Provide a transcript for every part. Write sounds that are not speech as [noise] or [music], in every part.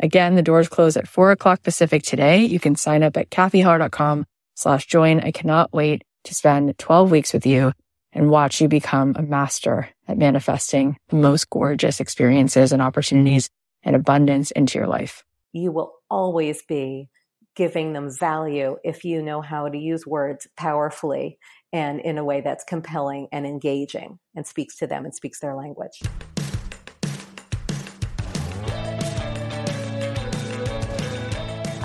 Again, the doors close at four o'clock Pacific today. You can sign up at cathyheller.com slash join. I cannot wait to spend 12 weeks with you and watch you become a master at manifesting the most gorgeous experiences and opportunities and abundance into your life. You will always be giving them value if you know how to use words powerfully and in a way that's compelling and engaging and speaks to them and speaks their language.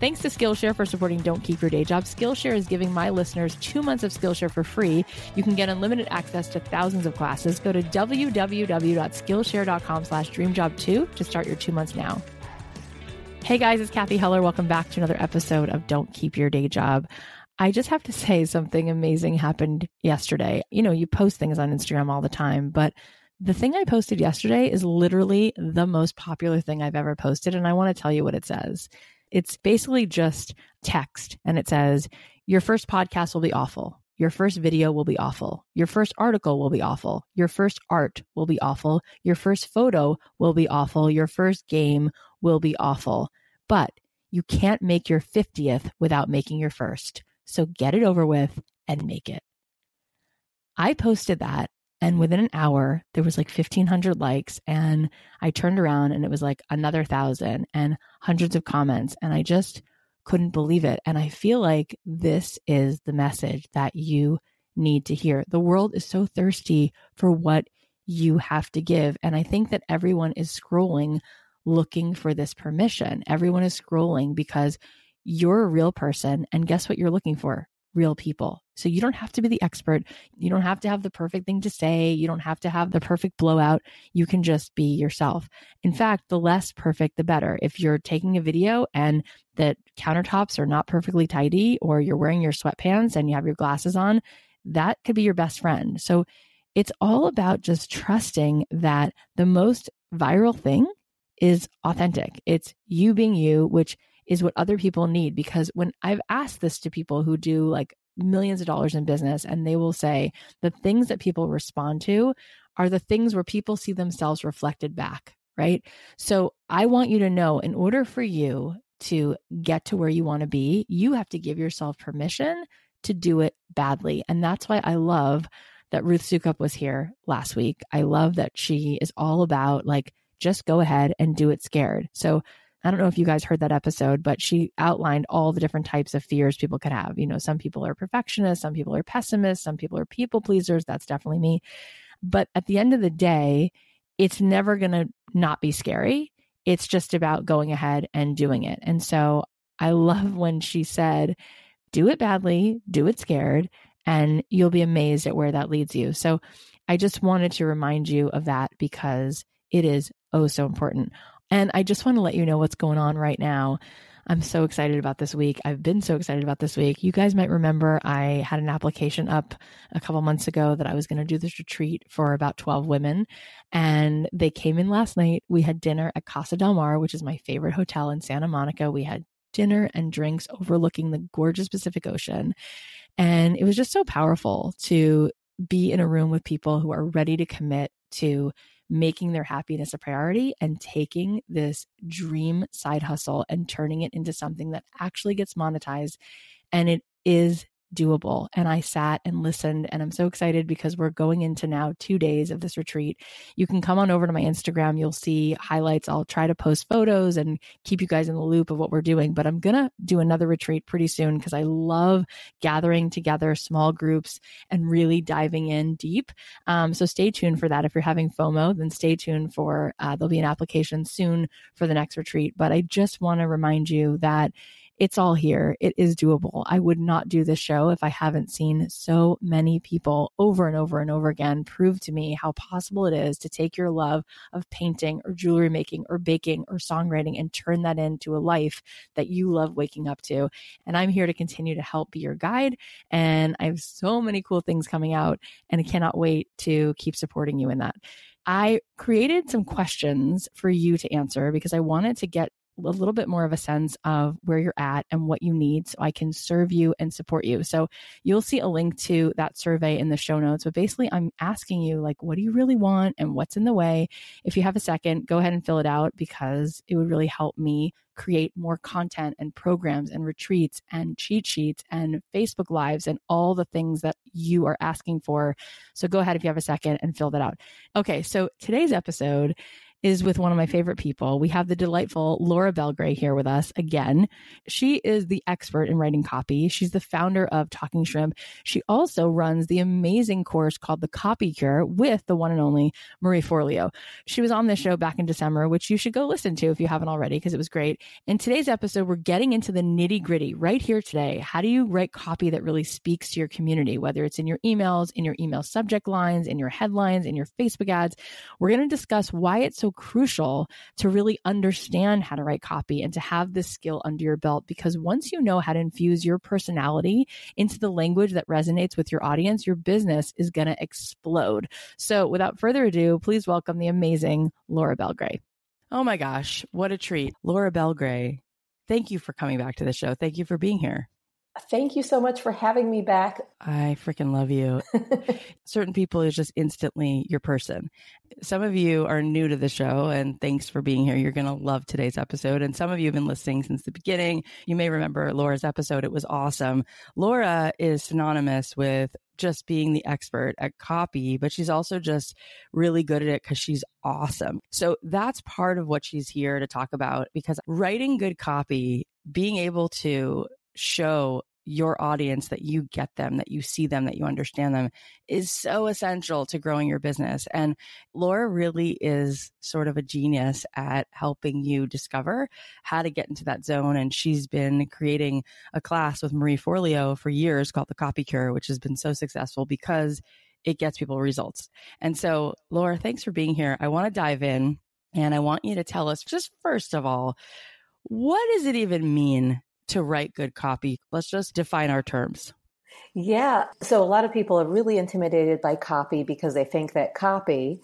Thanks to Skillshare for supporting Don't Keep Your Day Job. Skillshare is giving my listeners two months of Skillshare for free. You can get unlimited access to thousands of classes. Go to www.skillshare.com slash dreamjob2 to start your two months now. Hey guys, it's Cathy Heller. Welcome back to another episode of Don't Keep Your Day Job. I just have to [laughs] say something amazing happened yesterday. You know, you post things on Instagram all the time, but the thing I posted yesterday is literally the most popular thing I've ever posted. And I want to tell you what it says. It's basically just text and it says, Your first podcast will be awful. Your first video will be awful. Your first article will be awful. Your first art will be awful. Your first photo will be awful. Your first game will be awful. But you can't make your 50th without making your first. So get it over with and make it. I posted that and within an hour, there was like 1500 likes. And I turned around and it was like another thousand and hundreds of comments. And I just couldn't believe it. And I feel like this is the message that you need to hear. The world is so thirsty for what you have to give. And I think that everyone is scrolling looking for this permission. Everyone is scrolling because you're a real person. And guess what you're looking for? Real people. So you don't have to be the expert. You don't have to have the perfect thing to say. You don't have to have the perfect blowout. You can just be yourself. In fact, the less perfect, the better. If you're taking a video and the countertops are not perfectly tidy, or you're wearing your sweatpants and you have your glasses on, that could be your best friend. So it's all about just trusting that the most viral thing is authentic. It's you being you, which is what other people need. Because when I've asked this to people who do like millions of dollars in business, and they will say the things that people respond to are the things where people see themselves reflected back, right? So I want you to know in order for you to get to where you want to be, you have to give yourself permission to do it badly. And that's why I love that Ruth Soukup was here last week. I love that she is all about like, just go ahead and do it scared. So I don't know if you guys heard that episode, but she outlined all the different types of fears people could have. You know, some people are perfectionists, some people are pessimists, some people are people pleasers. That's definitely me. But at the end of the day, it's never going to not be scary. It's just about going ahead and doing it. And so I love when she said, do it badly, do it scared, and you'll be amazed at where that leads you. So I just wanted to remind you of that because it is oh so important. And I just want to let you know what's going on right now. I'm so excited about this week. I've been so excited about this week. You guys might remember I had an application up a couple months ago that I was going to do this retreat for about 12 women. And they came in last night. We had dinner at Casa Del Mar, which is my favorite hotel in Santa Monica. We had dinner and drinks overlooking the gorgeous Pacific Ocean. And it was just so powerful to be in a room with people who are ready to commit to making their happiness a priority and taking this dream side hustle and turning it into something that actually gets monetized. And it is doable. And I sat and listened, and I'm so excited because we're going into now two days of this retreat. You can come on over to my Instagram. You'll see highlights. I'll try to post photos and keep you guys in the loop of what we're doing. But I'm going to do another retreat pretty soon because I love gathering together small groups and really diving in deep. Um, so stay tuned for that. If you're having FOMO, then stay tuned for uh, there'll be an application soon for the next retreat. But I just want to remind you that it's all here. It is doable. I would not do this show if I haven't seen so many people over and over and over again prove to me how possible it is to take your love of painting or jewelry making or baking or songwriting and turn that into a life that you love waking up to. And I'm here to continue to help be your guide. And I have so many cool things coming out and I cannot wait to keep supporting you in that. I created some questions for you to answer because I wanted to get a little bit more of a sense of where you're at and what you need so I can serve you and support you. So you'll see a link to that survey in the show notes. But basically, I'm asking you, like, what do you really want and what's in the way? If you have a second, go ahead and fill it out because it would really help me create more content and programs and retreats and cheat sheets and Facebook Lives and all the things that you are asking for. So go ahead if you have a second and fill that out. Okay, so today's episode is with one of my favorite people. We have the delightful Laura Belgray here with us again. She is the expert in writing copy. She's the founder of Talking Shrimp. She also runs the amazing course called The Copy Cure with the one and only Marie Forleo. She was on this show back in December, which you should go listen to if you haven't already, because it was great. In today's episode, we're getting into the nitty gritty right here today. How do you write copy that really speaks to your community, whether it's in your emails, in your email subject lines, in your headlines, in your Facebook ads? We're going to discuss why it's so crucial to really understand how to write copy and to have this skill under your belt because once you know how to infuse your personality into the language that resonates with your audience, your business is going to explode. So without further ado, please welcome the amazing Laura Belgray. Oh my gosh, what a treat. Laura Belgray, thank you for coming back to the show. Thank you for being here. Thank you so much for having me back. I freaking love you. [laughs] Certain people is just instantly your person. Some of you are new to the show, and thanks for being here. You're going to love today's episode. And some of you have been listening since the beginning. You may remember Laura's episode, it was awesome. Laura is synonymous with just being the expert at copy, but she's also just really good at it because she's awesome. So that's part of what she's here to talk about because writing good copy, being able to show your audience that you get them, that you see them, that you understand them is so essential to growing your business. And Laura really is sort of a genius at helping you discover how to get into that zone. And she's been creating a class with Marie Forleo for years called the Copy Cure, which has been so successful because it gets people results. And so, Laura, thanks for being here. I want to dive in and I want you to tell us just first of all, what does it even mean to write good copy? Let's just define our terms. Yeah. So a lot of people are really intimidated by copy because they think that copy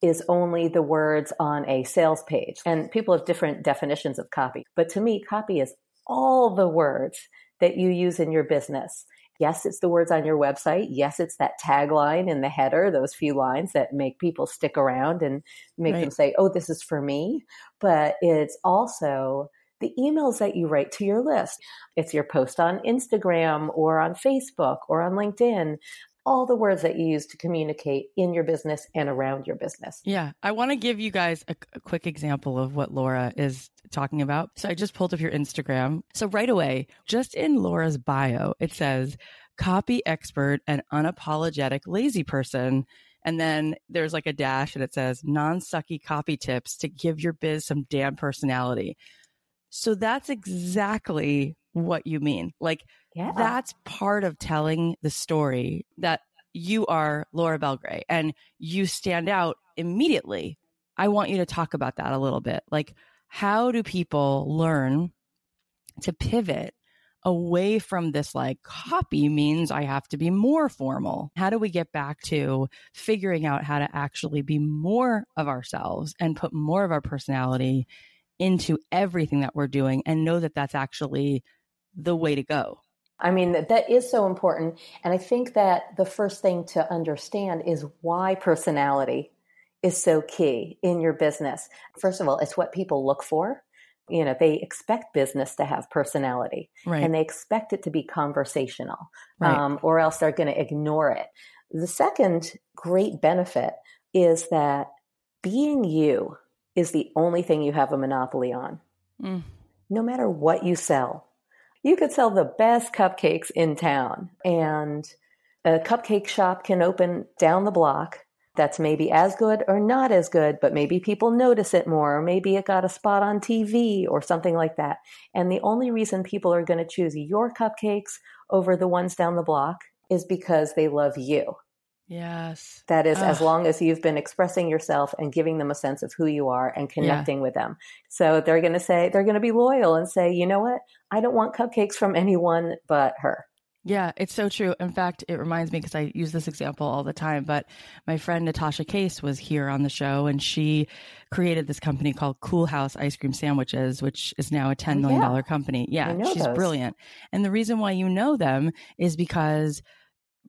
is only the words on a sales page. And people have different definitions of copy. But to me, copy is all the words that you use in your business. Yes, it's the words on your website. Yes, it's that tagline in the header, those few lines that make people stick around and make right. them say, oh, this is for me. But it's also the emails that you write to your list. It's your post on Instagram or on Facebook or on LinkedIn all the words that you use to communicate in your business and around your business. Yeah. I want to give you guys a, a, quick example of what Laura is talking about. So I just pulled up your Instagram. So right away, just in Laura's bio, it says copy expert and unapologetic lazy person. And then there's like a dash and it says non sucky copy tips to give your biz some damn personality So that's exactly what you mean. Like Yeah. that's part of telling the story that you are Laura Belgray and you stand out immediately. I want you to talk about that a little bit. Like, how do people learn to pivot away from this like copy means I have to be more formal? How do we get back to figuring out how to actually be more of ourselves and put more of our personality into everything that we're doing and know that that's actually the way to go? I mean, that, that is so important. And I think that the first thing to understand is why personality is so key in your business. First of all, it's what people look for. You know, they expect business to have personality Right. and they expect it to be conversational, Right. um, or else they're going to ignore it. The second great benefit is that being you is the only thing you have a monopoly on Mm. no matter what you sell. You could sell the best cupcakes in town, and a cupcake shop can open down the block that's maybe as good or not as good, but maybe people notice it more, or maybe it got a spot on TV or something like that. And the only reason people are going to choose your cupcakes over the ones down the block is because they love you. Yes. That is, as long as you've been expressing yourself and giving them a sense of who you are and connecting with them. So they're going to say, they're going to be loyal and say, you know what? I don't want cupcakes from anyone but her. Yeah, it's so true. In fact, it reminds me because I use this example all the time, but my friend Natasha Case was here on the show and she created this company called Coolhaus Ice Cream Sandwiches, which is now a $10 million yeah. company. Yeah, she's those. brilliant. And the reason why you know them is because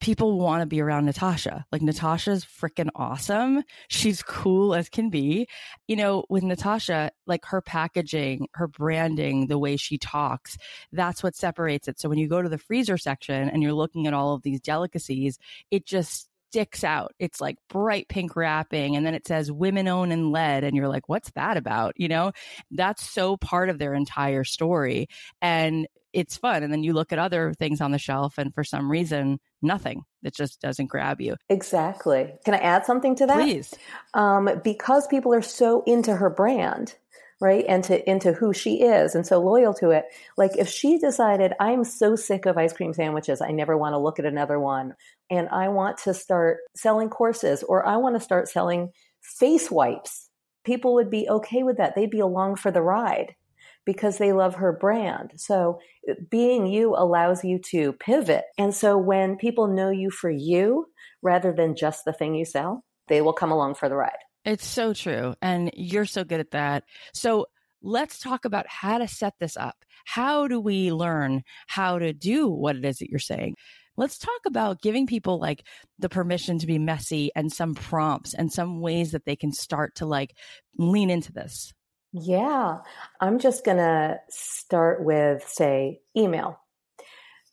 people want to be around Natasha. Like Natasha's freaking awesome. She's cool as can be. You know, with Natasha, like her packaging, her branding, the way she talks, that's what separates it. So when you go to the freezer section and you're looking at all of these delicacies, it just sticks out. It's like bright pink wrapping and then it says women own and led and you're like, what's that about? You know, that's so part of their entire story. And it's fun. And then you look at other things on the shelf and for some reason, nothing. It just doesn't grab you. Exactly. Can I add something to that? Please. um, because people are so into her brand, right, and to into who she is, and so loyal to it. Like if she decided, I'm so sick of ice cream sandwiches, I never want to look at another one, and I want to start selling courses, or I want to start selling face wipes, people would be okay with that. They'd be along for the ride because they love her brand. So being you allows you to pivot. And so when people know you for you rather than just the thing you sell, they will come along for the ride. It's so true. And you're so good at that. So let's talk about how to set this up. How do we learn how to do what it is that you're saying? Let's talk about giving people like the permission to be messy and some prompts and some ways that they can start to like lean into this. Yeah, I'm just going to start with, say, email,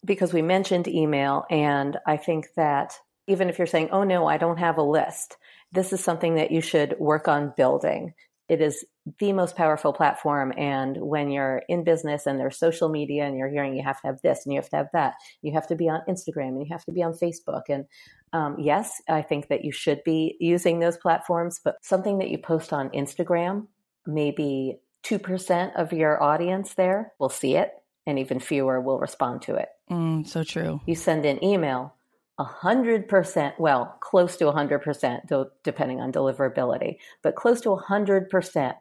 because we mentioned email. And I think that even if you're saying, oh no, I don't have a list, this is something that you should work on building. It is the most powerful platform. And when you're in business and there's social media and you're hearing you have to have this and you have to have that, you have to be on Instagram and you have to be on Facebook. And um, yes, I think that you should be using those platforms, but something that you post on Instagram, maybe 2% of your audience there will see it and even fewer will respond to it. Mm, so true. You send an email, 100%, well, close to 100%, depending on deliverability, but close to 100%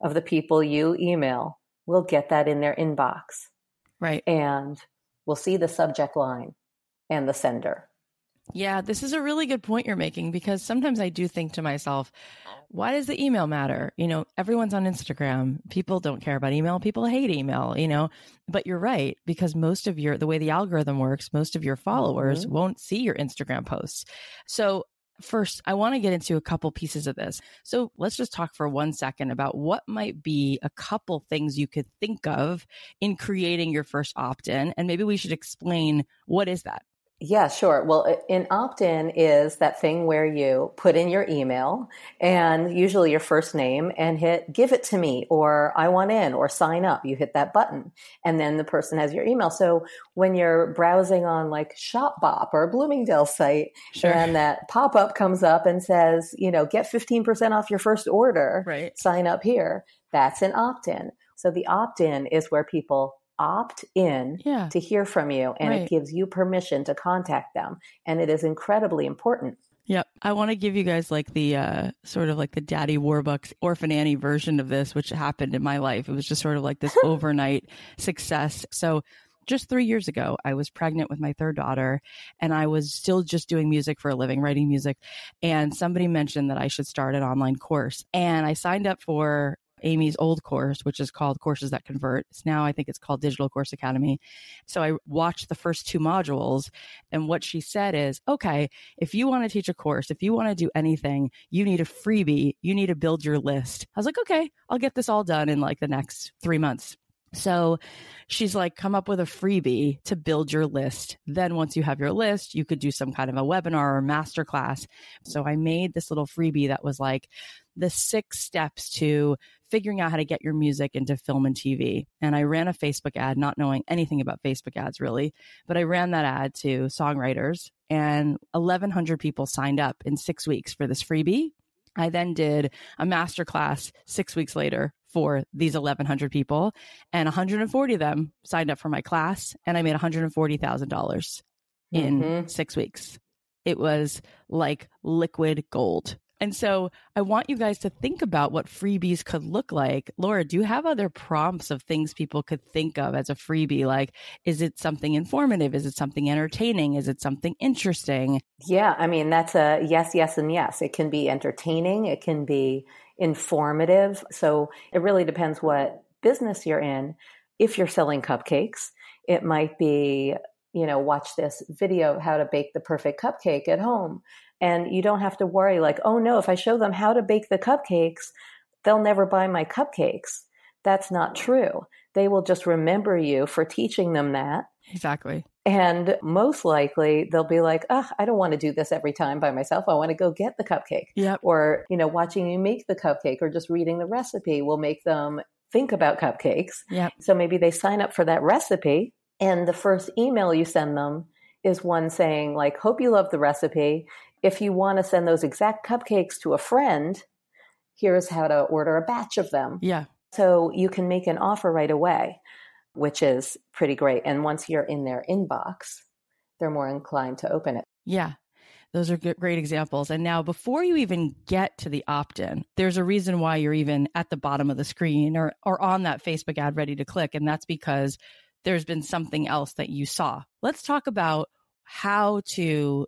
of the people you email will get that in their inbox Right. and we'll see the subject line and the sender. Yeah, this is a really good point you're making because sometimes I do think to myself, why does the email matter? You know, everyone's on Instagram. People don't care about email. People hate email, you know, but you're right because most of your, the way the algorithm works, most of your followers Mhm. won't see your Instagram posts. So first, I want to get into a couple pieces of this. So let's just talk for one second about what might be a couple things you could think of in creating your first opt in. And maybe we should explain what is that? Yeah, sure. Well, an opt in is that thing where you put in your email and usually your first name and hit give it to me or I want in or sign up. You hit that button and then the person has your email. So when you're browsing on like ShopBop or Bloomingdale site Sure. and that pop up comes up and says, you know, get 15% off your first order, Right. sign up here, that's an opt in. So the opt in is where people opt in yeah. to hear from you and Right. it gives you permission to contact them. And it is incredibly important. Yep. I want to give you guys like the uh, sort of like the Daddy Warbucks Orphan Annie version of this, which happened in my life. It was just sort of like this [laughs] overnight success. So, just three years ago, I was pregnant with my third daughter and I was still just doing music for a living, writing music. And somebody mentioned that I should start an online course. And I signed up for Amy's old course, which is called Courses That Convert. It's now, I think it's called Digital Course Academy. So I watched the first two modules. And what she said is, okay, if you want to teach a course, if you want to do anything, you need a freebie. You need to build your list. I was like, okay, I'll get this all done in like the next three months. So she's like, come up with a freebie to build your list. Then once you have your list, you could do some kind of a webinar or masterclass. So I made this little freebie that was like the six steps to figuring out how to get your music into film and TV. And I ran a Facebook ad, not knowing anything about Facebook ads really, but I ran that ad to songwriters and 1,100 people signed up in six weeks for this freebie. I then did a masterclass six weeks later for these 1,100 people, and 140 of them signed up for my class, and I made $140,000 in Mhm. six weeks. It was like liquid gold. And so I want you guys to think about what freebies could look like. Laura, do you have other prompts of things people could think of as a freebie? Like, is it something informative? Is it something entertaining? Is it something interesting? Yeah, I mean, that's a yes, yes, and yes. It can be entertaining, it can be informative. So it really depends what business you're in. If you're selling cupcakes, it might be, you know, watch this video how to bake the perfect cupcake at home. And you don't have to worry, like, oh no, if I show them how to bake the cupcakes, they'll never buy my cupcakes. That's not true. They will just remember you for teaching them that. Exactly. And most likely they'll be like, oh, I don't want to do this every time by myself. I want to go get the cupcake. Yep. Or, you know, watching you make the cupcake or just reading the recipe will make them think about cupcakes. Yep. So maybe they sign up for that recipe and the first email you send them is one saying like, hope you love the recipe. If you want to send those exact cupcakes to a friend, here's how to order a batch of them. Yeah. So you can make an offer right away, which is pretty great. And once you're in their inbox, they're more inclined to open it. Yeah. Those are good, great examples. And now, before you even get to the opt in, there's a reason why you're even at the bottom of the screen or, or on that Facebook ad ready to click. And that's because there's been something else that you saw. Let's talk about how to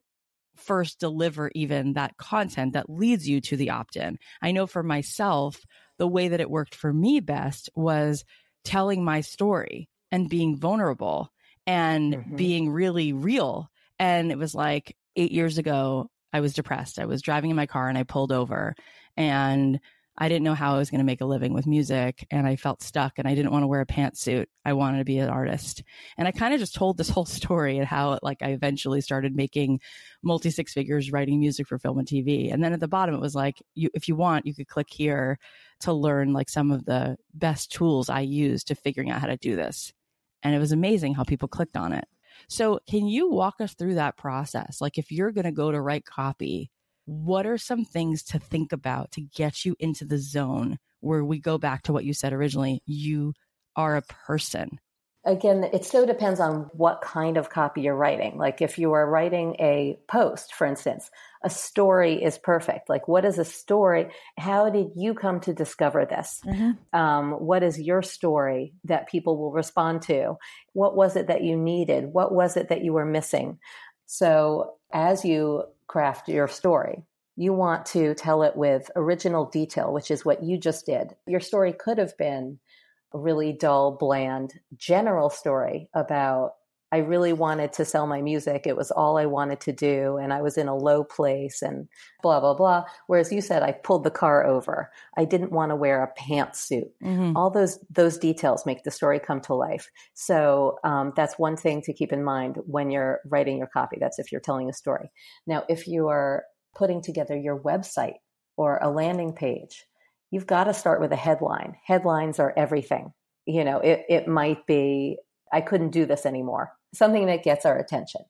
first deliver even that content that leads you to the opt in. I know for myself, the way that it worked for me best was telling my story and being vulnerable and Mhm. being really real. And it was like eight years ago, I was depressed. I was driving in my car and I pulled over and I didn't know how I was going to make a living with music and I felt stuck and I didn't want to wear a pantsuit. I wanted to be an artist. And I kind of just told this [laughs] whole story and how like I eventually started making multi six figures writing music for film and TV. And then at the bottom it was like you if you want you could click here to learn like some of the best tools I use to figuring out how to do this. And it was amazing how people clicked on it. So, can you walk us through that process? Like if you're going to go to write copy, what are some things to think about to get you into the zone where we go back to what you said originally? You are a person. Again, it so depends on what kind of copy you're writing. Like if you are writing a post, for instance, a story is perfect. Like what is a story? How did you come to discover this? Um, what is your story that people will respond to? What was it that you needed? What was it that you were missing? So as you craft your story, you want to tell it with original detail, which is what you just did. Your story could have been a really dull, bland, general story about I really wanted to sell my music. It was all I wanted to do. And I was in a low place and blah, blah, blah. Whereas you said I pulled the car over. I didn't want to wear a pantsuit. Mm-hmm. All those, those details make the story come to life. So um, that's one thing to keep in mind when you're writing your copy. That's if you're telling a story. Now, if you are putting together your website or a landing page, you've got to start with a headline. Headlines are everything. You know, it, it might be, I couldn't do this anymore. Something that gets our attention.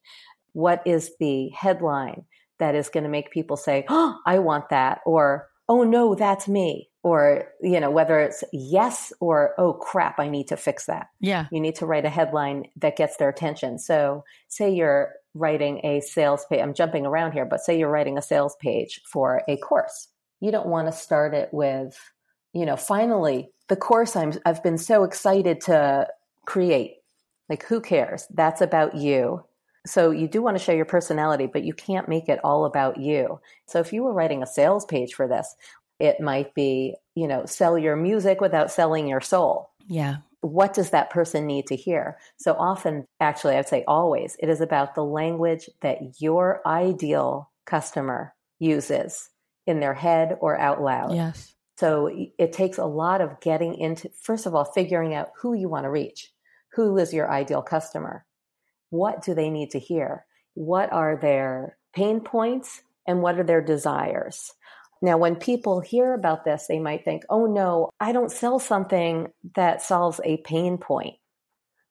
What is the headline that is going to make people say, Oh, I want that? Or, Oh no, that's me. or you know whether it's yes or oh crap i need to fix that yeah you need to write a headline that gets their attention so say you're writing a sales page i'm jumping around here but say you're writing a sales page for a course you don't want to start it with you know finally the course i'm i've been so excited to create like who cares that's about you so you do want to show your personality, but you can't make it all about you. So if you were writing a sales page for this, it might be, you know, sell your music without selling your soul. Yeah. What does that person need to hear? So often, actually, I'd say always, it is about the language that your ideal customer uses in their head or out loud. Yes. So it takes a lot of getting into, first of all, figuring out who you want to reach. Who is your ideal customer? What do they need to hear? What are their pain points and what are their desires? Now, when people hear about this, they might think, oh no, I don't sell something that solves a pain point.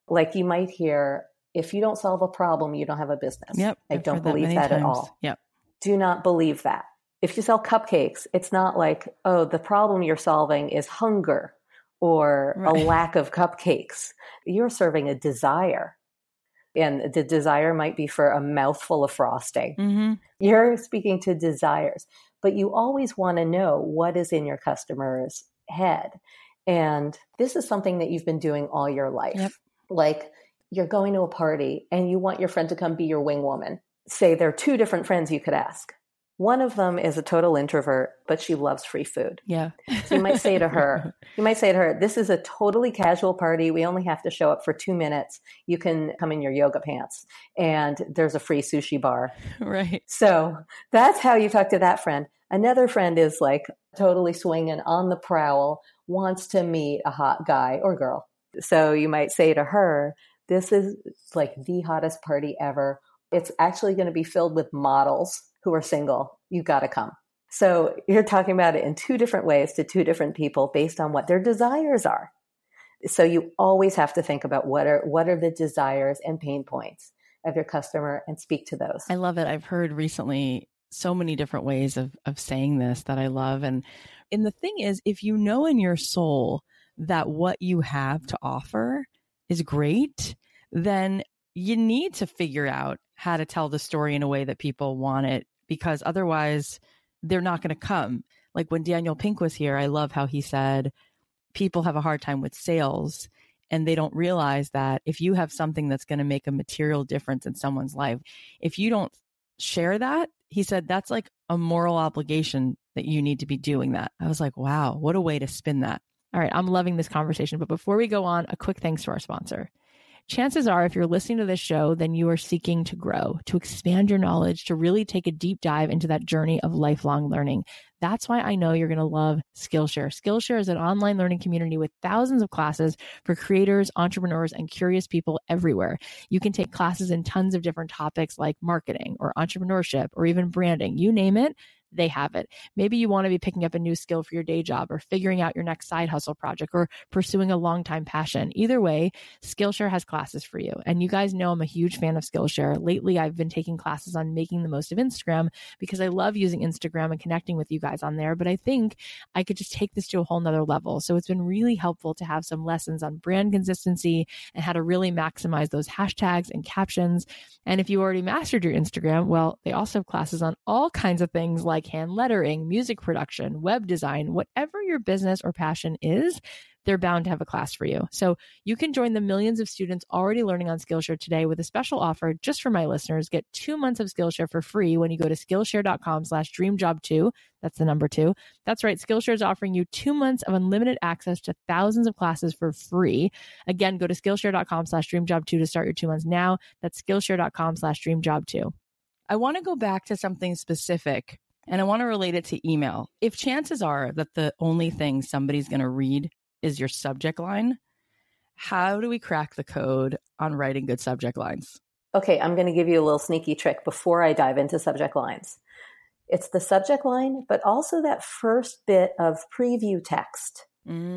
Like you might hear, if you don't solve a problem, you don't have a business. Yep. I I've don't heard that believe that, at all. Yep. Do not believe that. If you sell cupcakes, it's not like, oh, the problem you're solving is hunger or Right. a lack of cupcakes. You're serving a desire. And the desire might be for a mouthful of frosting. Mm-hmm. You're speaking to desires, but you always want to know what is in your customer's head. And this is something that you've been doing all your life. Yep. Like you're going to a party and you want your friend to come be your wing woman. Say there are two different friends you could ask. One of them is a total introvert, but she loves free food. Yeah. So you might say to her, [laughs] you might say to her, this is a totally casual party. We only have to show up for two minutes. You can come in your yoga pants and there's a free sushi bar. right. So that's how you talk to that friend. Another friend is like totally swinging on the prowl, wants to meet a hot guy or girl. So you might say to her, this is like the hottest party ever. It's actually going to be filled with models who are single. You got to come. So you're talking about it in two different ways to two different people based on what their desires are. So you always have to think about what are what are the desires and pain points of your customer and speak to those. I love it. I've heard recently so many different ways of of saying this that I love and and the thing is if you know in your soul that what you have to offer is great, then you need to figure out how to tell the story in a way that people want it because otherwise they're not going to come. Like when Daniel Pink was here, I love how he said people have a hard time with sales and they don't realize that if you have something that's going to make a material difference in someone's life, if you don't share that, he said that's like a moral obligation that you need to be doing that. I was like, wow, what a way to spin that. All right, I'm loving this conversation. But before we go on, a quick thanks to our sponsor. Chances are, if you're listening to this show, then you are seeking to grow, to expand your knowledge, to really take a deep dive into that journey of lifelong learning. That's why I know you're going to love Skillshare. Skillshare is an online learning community with thousands of classes for creators, entrepreneurs, and curious people everywhere. You can take classes in tons of different topics like marketing or entrepreneurship or even branding. You name it, they have it. Maybe you want to be picking up a new skill for your day job or figuring out your next side hustle project or pursuing a long-time passion. Either way, Skillshare has classes for you. And you guys know I'm a huge fan of Skillshare. Lately, I've been taking classes on making the most of Instagram because I love using Instagram and connecting with you guys on there. But I think I could just take this to a whole nother level. So it's been really helpful to have some lessons on brand consistency and how to really maximize those hashtags and captions. And if you already mastered your Instagram, well, they also have classes on all kinds of things like hand lettering, music production, web design, whatever your business or passion is, they're bound to have a class for you. So you can join the millions of students already learning on Skillshare today with a special offer just for my listeners. Get two months of Skillshare for free when you go to Skillshare.com slash dreamjob2. That's the number two. That's right. Skillshare is offering you two months of unlimited access to thousands of classes for free. Again, go to Skillshare.com slash dreamjob2 to start your two months now. That's Skillshare.com slash dreamjob2. I want to go back to something specific and I want to relate it to email. If chances are that the only thing somebody's going to read is your subject line, how do we crack the code on writing good subject lines? Okay, I'm going to give you a little sneaky trick before I dive into subject lines. It's the subject line, but also that first bit of preview text.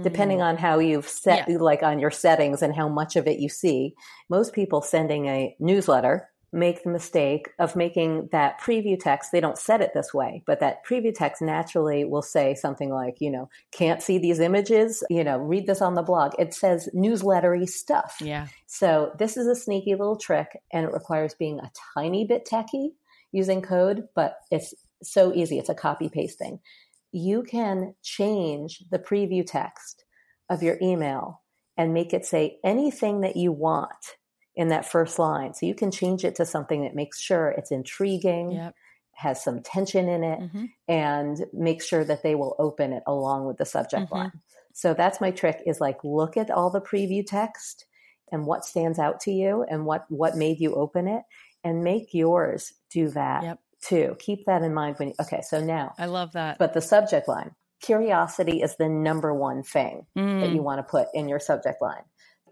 Depending mm. on how you've set, Yeah. like on your settings and how much of it you see. Most people sending a newsletter make the mistake of making that preview text. They don't set it this way, but that preview text naturally will say something like, you know, can't see these images, you know, read this on the blog. It says newslettery stuff. Yeah. So this is a sneaky little trick and it requires being a tiny bit techy using code, but it's so easy. It's a copy paste thing. You can change the preview text of your email and make it say anything that you want in that first line. So you can change it to something that makes sure it's intriguing, yep. has some tension in it, mm-hmm. and make sure that they will open it along with the subject mm-hmm. line. So that's my trick is like look at all the preview text and what stands out to you and what what made you open it and make yours do that yep. too. Keep that in mind when you, okay, so now I love that. But the subject line. Curiosity is the number one thing mm. that you want to put in your subject line.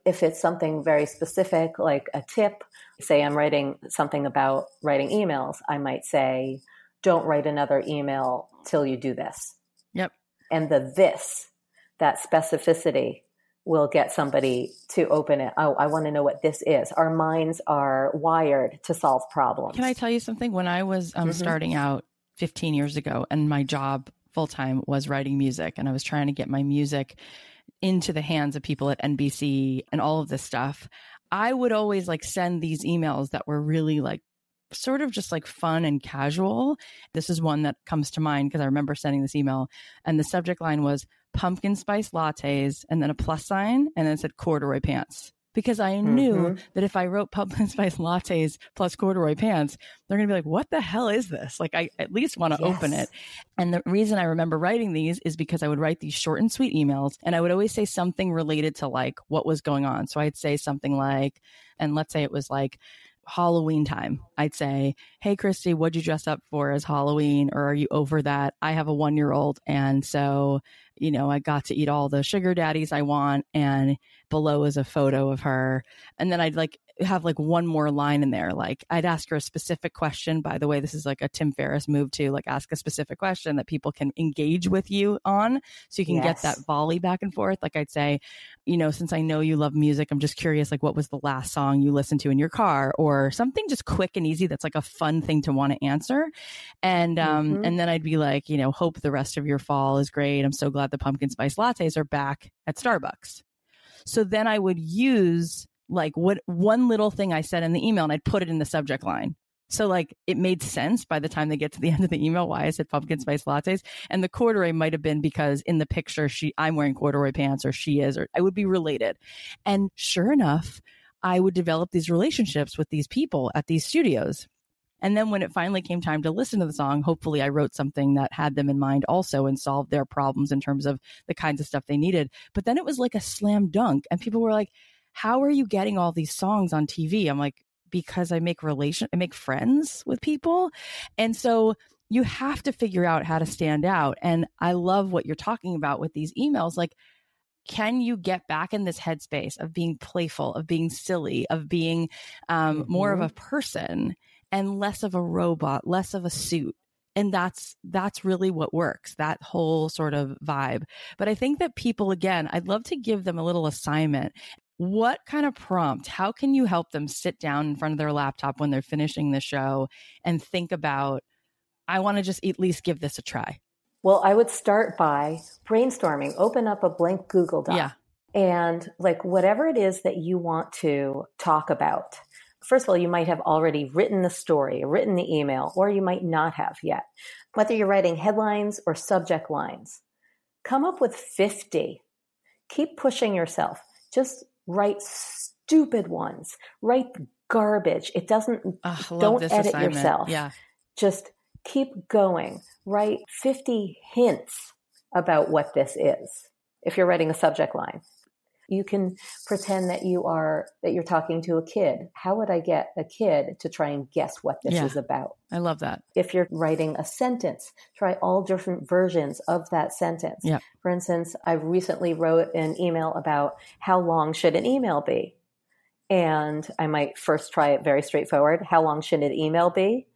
If it's something very specific, like a tip, say I'm writing something about writing emails, I might say, don't write another email till you do this. Yep. And the this, that specificity will get somebody to open it. Oh, I want to know what this is. Our minds are wired to solve problems. Can I tell you something? When I was um, mm-hmm. starting out 15 years ago and my job full time was writing music and I was trying to get my music into the hands of people at NBC and all of this stuff, I would always like send these emails that were really like sort of just like fun and casual. This is one that comes to mind because I remember sending this email and the subject line was pumpkin spice lattes and then a plus sign and then it said corduroy pants because I knew mm-hmm. that if I wrote pumpkin [laughs] spice lattes plus corduroy pants, they're going to be like, what the hell is this? Like, I at least want to yes. open it. And the reason I remember writing these is because I would write these short and sweet emails and I would always say something related to like what was going on. So I'd say something like, and let's say it was like, Halloween time, I'd say, Hey, Christy, what'd you dress up for as Halloween? Or are you over that? I have a one year old. And so you know, I got to eat all the sugar daddies I want. And below is a photo of her. And then I'd like have like one more line in there. Like I'd ask her a specific question. By the way, this is like a Tim Ferriss move to like ask a specific question that people can engage with you on. So you can yes. get that volley back and forth. Like I'd say, you know, since I know you love music, I'm just curious, like what was the last song you listened to in your car or something just quick and easy. That's like a fun thing to want to answer. And, um, mm-hmm. and then I'd be like, you know, hope the rest of your fall is great. I'm so glad the pumpkin spice lattes are back at Starbucks. So then I would use like what one little thing I said in the email and I'd put it in the subject line. So like it made sense by the time they get to the [laughs] end of the email why I said pumpkin spice lattes. And the corduroy might have been because in the picture she I'm wearing corduroy pants or she is or I would be related. And sure enough, I would develop these relationships with these people at these studios. And then when it finally came time to listen to the song, hopefully I wrote something that had them in mind also and solved their problems in terms of the kinds of stuff they needed. But then it was like a slam dunk and people were like, how are you getting all these songs on TV? I'm like, because I make relation, I make friends with people. And so you have to figure out how to stand out. And I love what you're talking about with these emails. Like, can you get back in this headspace of being playful, of being silly, of being um, mm-hmm. more of a mm-hmm. person and less of a robot, less of a suit? and that's that's really what works that whole sort of vibe but i think that people again i'd love to give them a little assignment what kind of prompt how can you help them sit down in front of their laptop when they're finishing the show and think about i want to just at least give this a try well i would start by brainstorming. Open up a blank google doc yeah. and like whatever it is that you want to talk about. First of all you might have already written the story written the email or you might not have yet. Whether you're writing headlines or subject lines come up with 50 keep pushing yourself. Just write stupid ones, write garbage. It doesn't, don't edit assignment. yourself. Yeah. Just keep going. Write 50 hints about what this is if you're writing a subject line. You can pretend that you are that you're talking to a kid. How would I get a kid to try and guess what this yeah, is about? I love that. If you're writing a sentence, try all different versions of that sentence. Yeah. For instance, I recently wrote an email about how long should an email be? And I might first try it very straightforward. How long should an email be?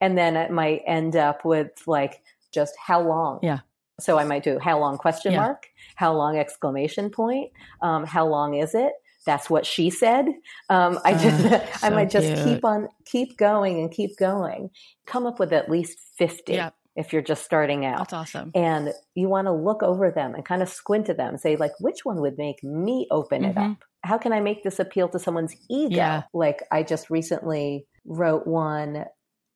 And then it might end up with like just how long. Yeah. So I might do how long question yeah. mark, how long exclamation point, um, how long is it? that's what she said. Um, I just, uh, [laughs] I might just cute. keep on, keep going and keep going. Come up with at least 50 Yep. if you're just starting out. That's awesome. And you want to look over them and kind of squint at them, say, like, which one would make me open it Mhm. up? How can I make this appeal to someone's ego? Yeah. Like, I just recently wrote one.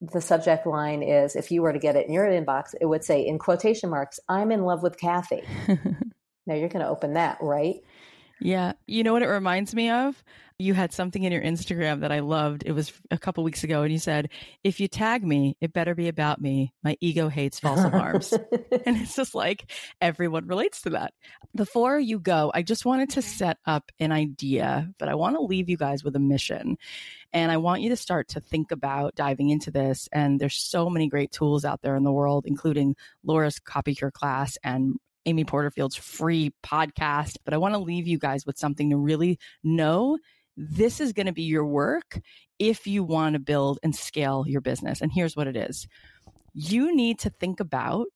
The subject line is if you were to get it in your inbox, it would say, in quotation marks, I'm in love with Cathy. [laughs] Now you're going to open that, right? Yeah. You know what it reminds me of? You had something in your Instagram that I loved. It was a couple weeks ago, and you said, If you tag me, it better be about me. My ego hates false alarms. [laughs] and it's just like everyone relates to that. Before you go, I just wanted to set up an idea, but I want to leave you guys with a mission. And I want you to start to think about diving into this. And there's so many great tools out there in the world, including Laura's Copy Cure class and Amy Porterfield's free podcast. But I want to leave you guys with something to really know this is going to be your work if you want to build and scale your business. And here's what it is you need to think about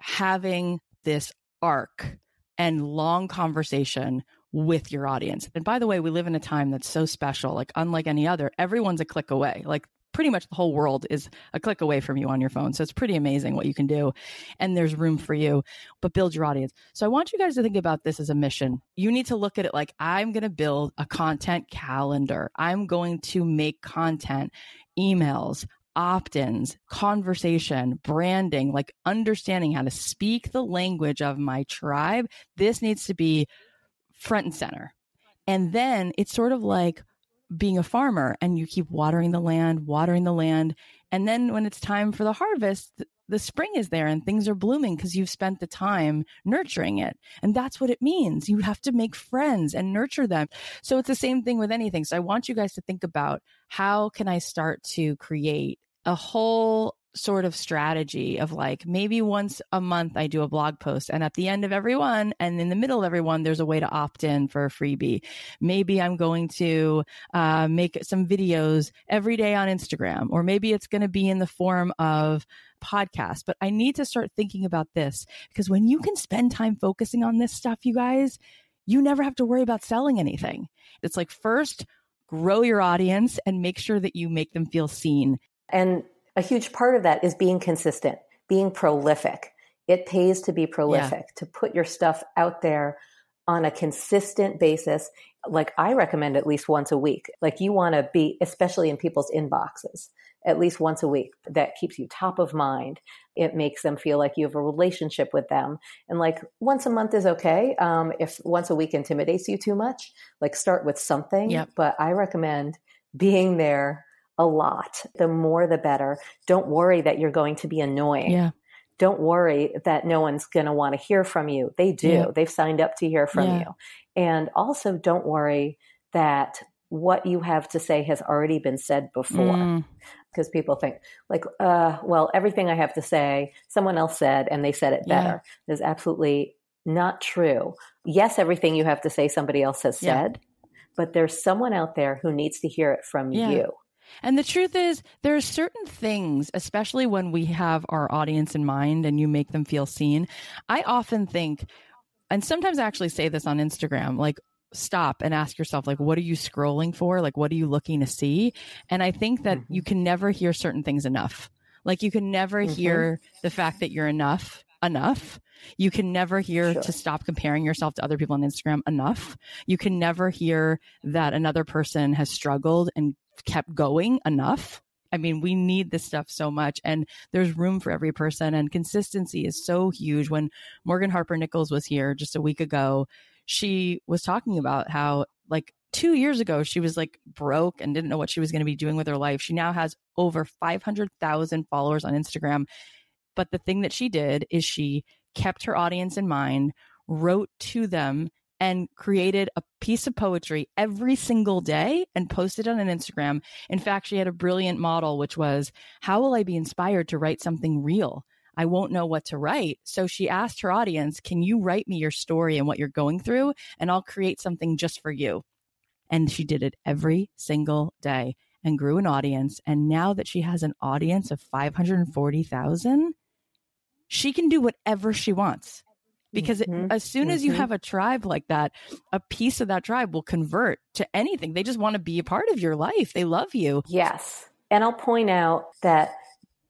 having this arc and long conversation with your audience. And by the way, we live in a time that's so special, like unlike any other, everyone's a click away. Like pretty much the whole world is a click away from you on your phone. So it's pretty amazing what you can do. And there's room for you, but build your audience. So I want you guys to think about this as a mission. You need to look at it like I'm going to build a content calendar. I'm going to make content, emails, opt ins, conversation, branding, like understanding how to speak the language of my tribe. This needs to be front and center. And then it's sort of like being a farmer and you keep watering the land, watering the land. And then when it's time for the harvest, the spring is there and things are blooming because you've spent the time nurturing it. And that's what it means. You have to make friends and nurture them. So it's the same thing with anything. So I want you guys to think about how can I start to create a whole sort of strategy of like maybe once a month I do a blog post and at the end of every one and in the middle of every one there's a way to opt in for a freebie. Maybe I'm going to uh, make some videos every day on Instagram or maybe it's going to be in the form of podcast. But I need to start thinking about this because when you can spend time focusing on this stuff, you guys, you never have to worry about selling anything. It's like first grow your audience and make sure that you make them feel seen. And a huge part of that is being consistent, being prolific. It pays to be prolific, to put your stuff out there on a consistent basis. Like I recommend at least once a week. Like you want to be, especially in people's inboxes, at least once a week. That keeps you top of mind. It makes them feel like you have a relationship with them. And like once a month is okay. Um, if once a week intimidates you too much, like start with something. Yep. But I recommend being there a lot. The more, the better. Don't worry that you're going to be annoying. Yeah. Don't worry that no one's going to want to hear from you. They do. Yeah. They've signed up to hear from Yeah. you. And also, don't worry that what you have to say has already been said before. Mm, Because people think, like, uh, well, everything I have to say, someone else said, and they said it Yeah. better. Is absolutely not true. Yes, everything you have to say, somebody else has Yeah. said, but there's someone out there who needs to hear it from Yeah. you. And the truth is, there are certain things, especially when we have our audience in mind and you make them feel seen. I often think, and sometimes I actually say this on Instagram, like, stop and ask yourself, like, what are you scrolling for? Like, what are you looking to see? And I think that Mhm. you can never hear certain things enough. Like, you can never Mhm. hear the fact that you're enough enough. You can never hear Sure. to stop comparing yourself to other people on Instagram enough. You can never hear that another person has struggled and kept going enough. I mean, we need this stuff so much, and there's room for every person, and consistency is so huge. When Morgan Harper Nichols was here just a week ago, she was talking about how, like, two years ago, she was like broke and didn't know what she was going to be doing with her life. She now has over 500,000 followers on Instagram. But the thing that she did is she kept her audience in mind, wrote to them, and created a piece of poetry every single day and posted on an Instagram. In fact, she had a brilliant model, which was, How will I be inspired to write something real? I won't know what to write. So she asked her audience, Can you write me your story and what you're going through? And I'll create something just for you. And she did it every single day and grew an audience. And now that she has an audience of 540,000, she can do whatever she wants. Because Mhm. as soon as you Mhm. have a tribe like that, a piece of that tribe will convert to anything. They just want to be a part of your life. They love you. Yes. And I'll point out that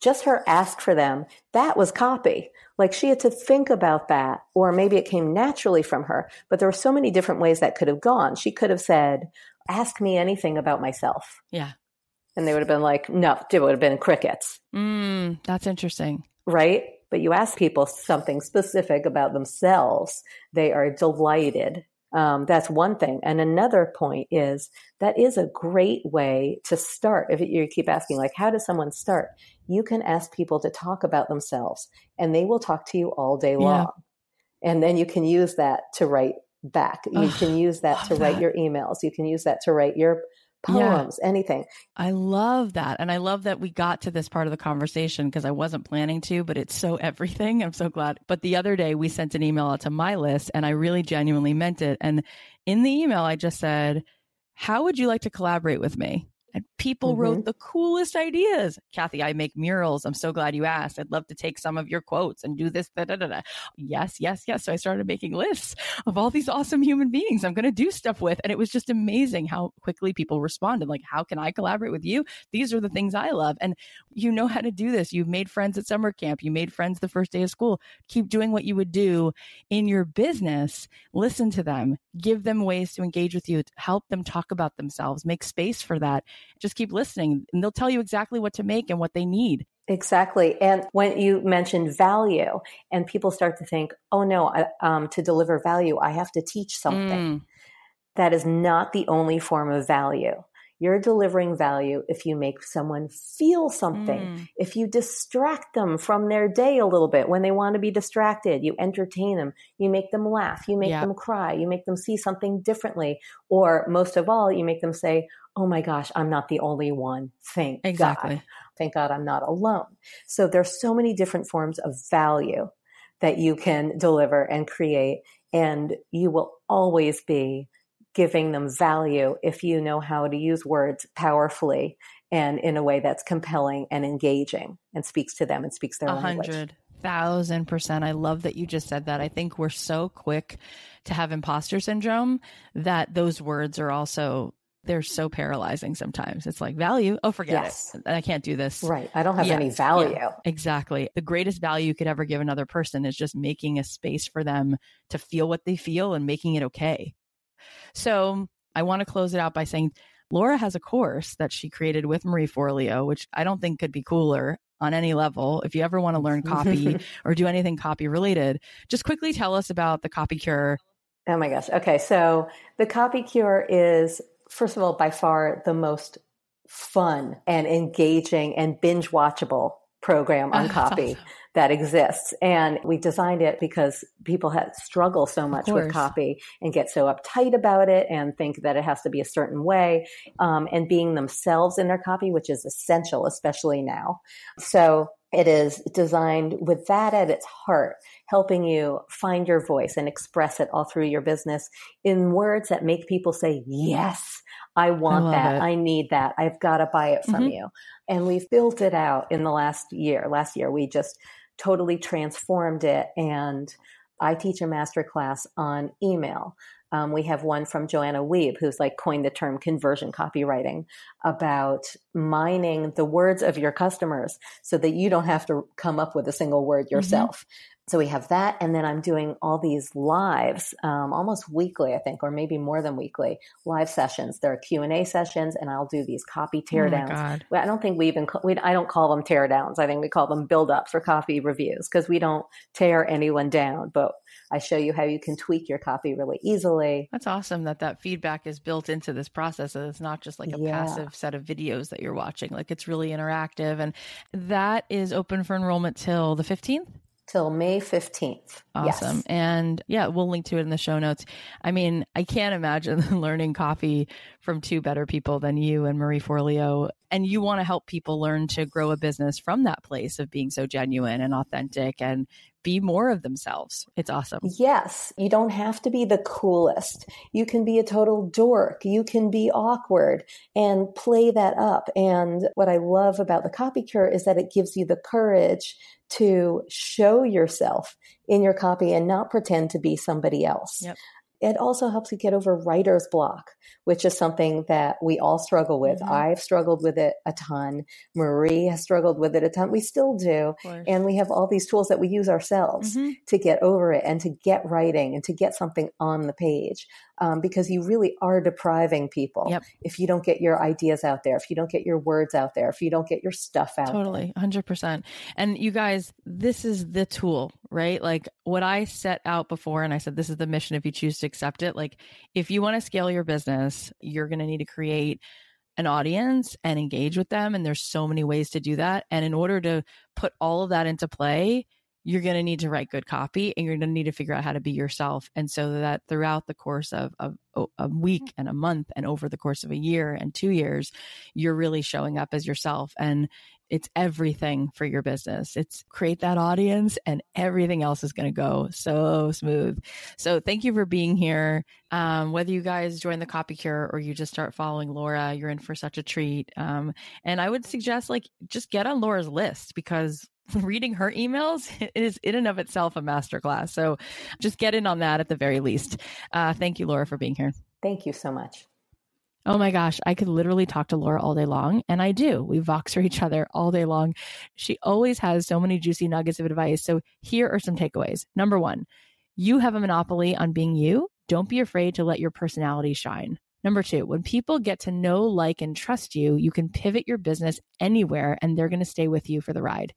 just her ask for them, that was copy. Like she had to think about that, or maybe it came naturally from her. But there were so many different ways that could have gone. She could have said, Ask me anything about myself. Yeah. And they would have been like, No, it would have been crickets, Mm, that's interesting. right? But you ask people something specific about themselves, they are delighted. Um, that's one thing. And another point is that is a great way to start. If you keep asking, like, how does someone start? You can ask people to talk about themselves and they will talk to you all day Yeah. long. And then you can use that to write back. You Ugh, can use that to write that. your emails. You can use that to write your Yeah. poems, anything. I love that. And I love that we got to this part of the conversation because I wasn't planning to, but it's so [laughs] everything. I'm so glad. But the other day we sent an email out to my list and I really genuinely meant it. And in the email, I just said, How would you like to collaborate with me? And people Mhm. wrote the coolest ideas. Cathy, I make murals. I'm so glad you asked. I'd love to take some of your quotes and do this. Da, da, da, da. Yes, yes, yes. So I started making lists of all these awesome human beings I'm going to do stuff with. And it was just amazing how quickly people responded. Like, how can I collaborate with you? These are the things I love. And you know how to do this. You've made friends at summer camp. You made friends the first day of school. Keep doing what you would do in your business. Listen to them, give them ways to engage with you, help them talk about themselves, make space for that. Just keep listening and they'll tell you exactly what to make and what they need. Exactly. And when you mentioned value, and people start to think, oh no, I, um, to deliver value, I have to teach something. Mm, That is not the only form of value. You're delivering value if you make someone feel something, mm. if you distract them from their day a little bit when they want to be distracted, you entertain them, you make them laugh, you make them cry, you make them see something differently, or most of all, you make them say, Oh my gosh, I'm not the only one. Thank Exactly. God. Thank God I'm not alone. So there's so many different forms of value that you can deliver and create, and you will always be giving them value if you know how to use words powerfully and in a way that's compelling and engaging and speaks to them and speaks their A language. hundred thousand percent. I love that you just said that. I think we're so quick to have imposter syndrome that those words are also they're so paralyzing sometimes. It's like value. Oh, forget Yes. it. I can't do this. Right. I don't have Yeah, any value. Exactly. The greatest value you could ever give another person is just making a space for them to feel what they feel and making it okay. So I want to close it out by saying Laura has a course that she created with Marie Forleo, which I don't think could be cooler on any level. If you ever want to learn [laughs] copy or do anything copy related, just quickly tell us about the copy cure. Oh my gosh. Okay. So the copy cure is, first of all, by far the most fun and engaging and binge watchable program on [laughs] copy that exists. And we designed it because people had struggle so much with copy and get so uptight about it and think that it has to be a certain way. Um, and being themselves in their copy, which is essential, especially now. So it is designed with that at its heart, helping you find your voice and express it all through your business in words that make people say, yes, I want love that. it. I need that. I've got to buy it from Mhm. you. And we've built it out in the last year. Last year, we just totally transformed it. And I teach a master class on email. Um, we have one from Joanna Wiebe, who's like coined the term conversion copywriting about mining the words of your customers so that you don't have to come up with a single word yourself. So we have that, and then I'm doing all these lives, um, almost weekly, I think, or maybe more than weekly, live sessions. There are Q and A sessions, and I'll do these copy Oh teardowns. God. I don't think we even we, I don't call them teardowns. I think we call them build ups or copy reviews because we don't tear anyone down, but I show you how you can tweak your copy really easily. That's awesome that that feedback is built into this process. And it's not just like a Yeah. passive set of videos that you're watching. Like it's really interactive. And that is open for enrollment till the 15th. Till May 15th. Awesome. Yes. And yeah, we'll link to it in the show notes. I mean, I can't imagine [laughs] learning coffee from two better people than you and Marie Forleo. And you want to help people learn to grow a business from that place of being so genuine and authentic and be more of themselves. It's awesome. Yes. You don't have to be the coolest. You can be a total dork. You can be awkward and play that up. And what I love about the copy cure is that it gives you the courage to show yourself in your copy and not pretend to be somebody else. Yep. It also helps you get over writer's block, which is something that we all struggle with. Mhm. I've struggled with it a ton. Marie has struggled with it a ton. We still do. And we have all these tools that we use ourselves Mhm. to get over it and to get writing and to get something on the page um, because you really are depriving people Yep. if you don't get your ideas out there, if you don't get your words out there, if you don't get your stuff out there. Totally, 100%. And you guys, this is the tool, right? Like what I set out before, and I said, this is the mission if you choose to accept it. Like, if you want to scale your business, you're going to need to create an audience and engage with them. And there's so many ways to do that. And in order to put all of that into play, you're going to need to write good copy and you're going to need to figure out how to be yourself. And so that throughout the course of, of a week and a month and over the course of a year and two years, you're really showing up as yourself. And it's everything for your business. It's create that audience and everything else is going to go so smooth. So thank you for being here. Um, whether you guys join the copy cure or you just start following Laura, you're in for such a treat. Um, and I would suggest like just get on Laura's list because [laughs] reading her emails [laughs] is in and of itself a masterclass. So just get in on that at the very least. Uh, thank you, Laura, for being here. Thank you so much. Oh my gosh, I could literally talk to Laura all day long, and I do. We vox for each other all day long. She always has so many juicy nuggets of advice. So here are some takeaways. Number one, you have a monopoly on being you. Don't be afraid to let your personality shine. Number two, when people get to know, like, and trust you, you can pivot your business anywhere and they're going to stay with you for the ride.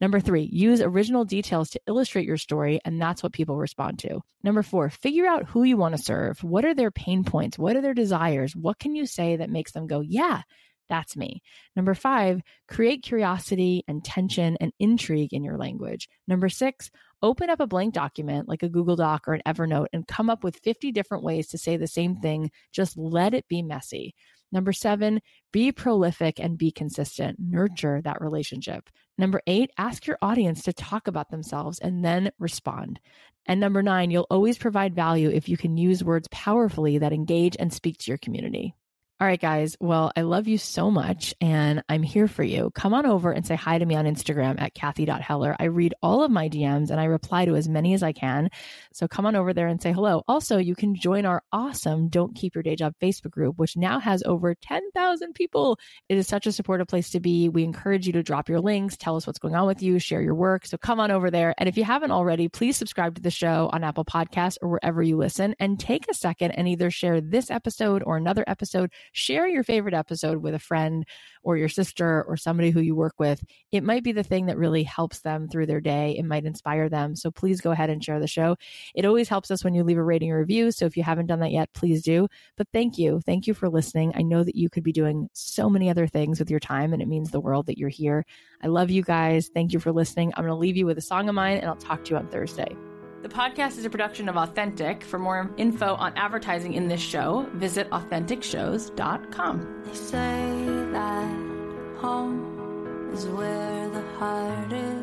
Number three, use original details to illustrate your story, and that's what people respond to. Number four, figure out who you want to serve. What are their pain points? What are their desires? What can you say that makes them go, yeah, that's me. Number five, create curiosity and tension and intrigue in your language. Number six, open up a blank document like a Google Doc or an Evernote and come up with 50 different ways to say the same thing. Just let it be messy. Number seven, be prolific and be consistent. Nurture that relationship. Number eight, ask your audience to talk about themselves and then respond. And number nine, you'll always provide value if you can use words powerfully that engage and speak to your community. All right, guys. Well, I love you so much and I'm here for you. Come on over and say hi to me on Instagram at Cathy.Heller. I read all of my DMs and I reply to as many as I can. So come on over there and say hello. Also, you can join our awesome Don't Keep Your Day Job Facebook group, which now has over 10,000 people. It is such a supportive place to be. We encourage you to drop your links, tell us what's going on with you, share your work. So come on over there. And if you haven't already, please subscribe to the show on Apple Podcasts or wherever you listen and take a second and either share this episode or another episode share your favorite episode with a friend or your sister or somebody who you work with. It might be the thing that really helps them through their day. It might inspire them. So please go ahead and share the show. It always helps us when you leave a rating or review. So if you haven't done that yet, please do. But thank you. Thank you for listening. I know that you could be doing so many other things with your time, and it means the world that you're here. I love you guys. Thank you for listening. I'm going to leave you with a song of mine, and I'll talk to you on Thursday. The podcast is a production of Authentic. For more info on advertising in this show, visit AuthenticShows.com. They say that home is where the heart is.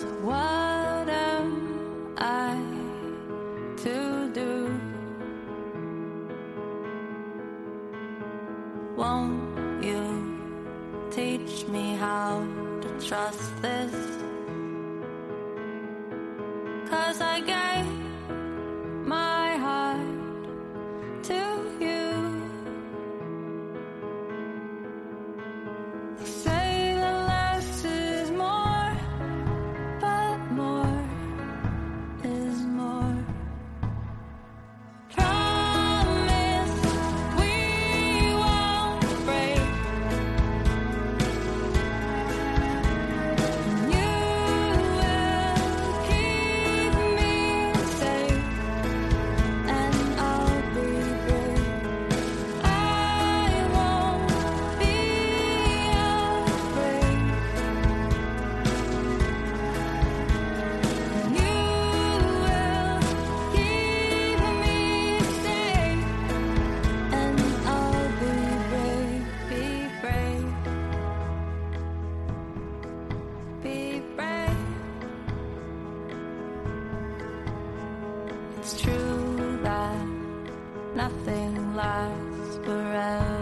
So what am I to do? Won't you teach me how to trust this? nothing lasts forever.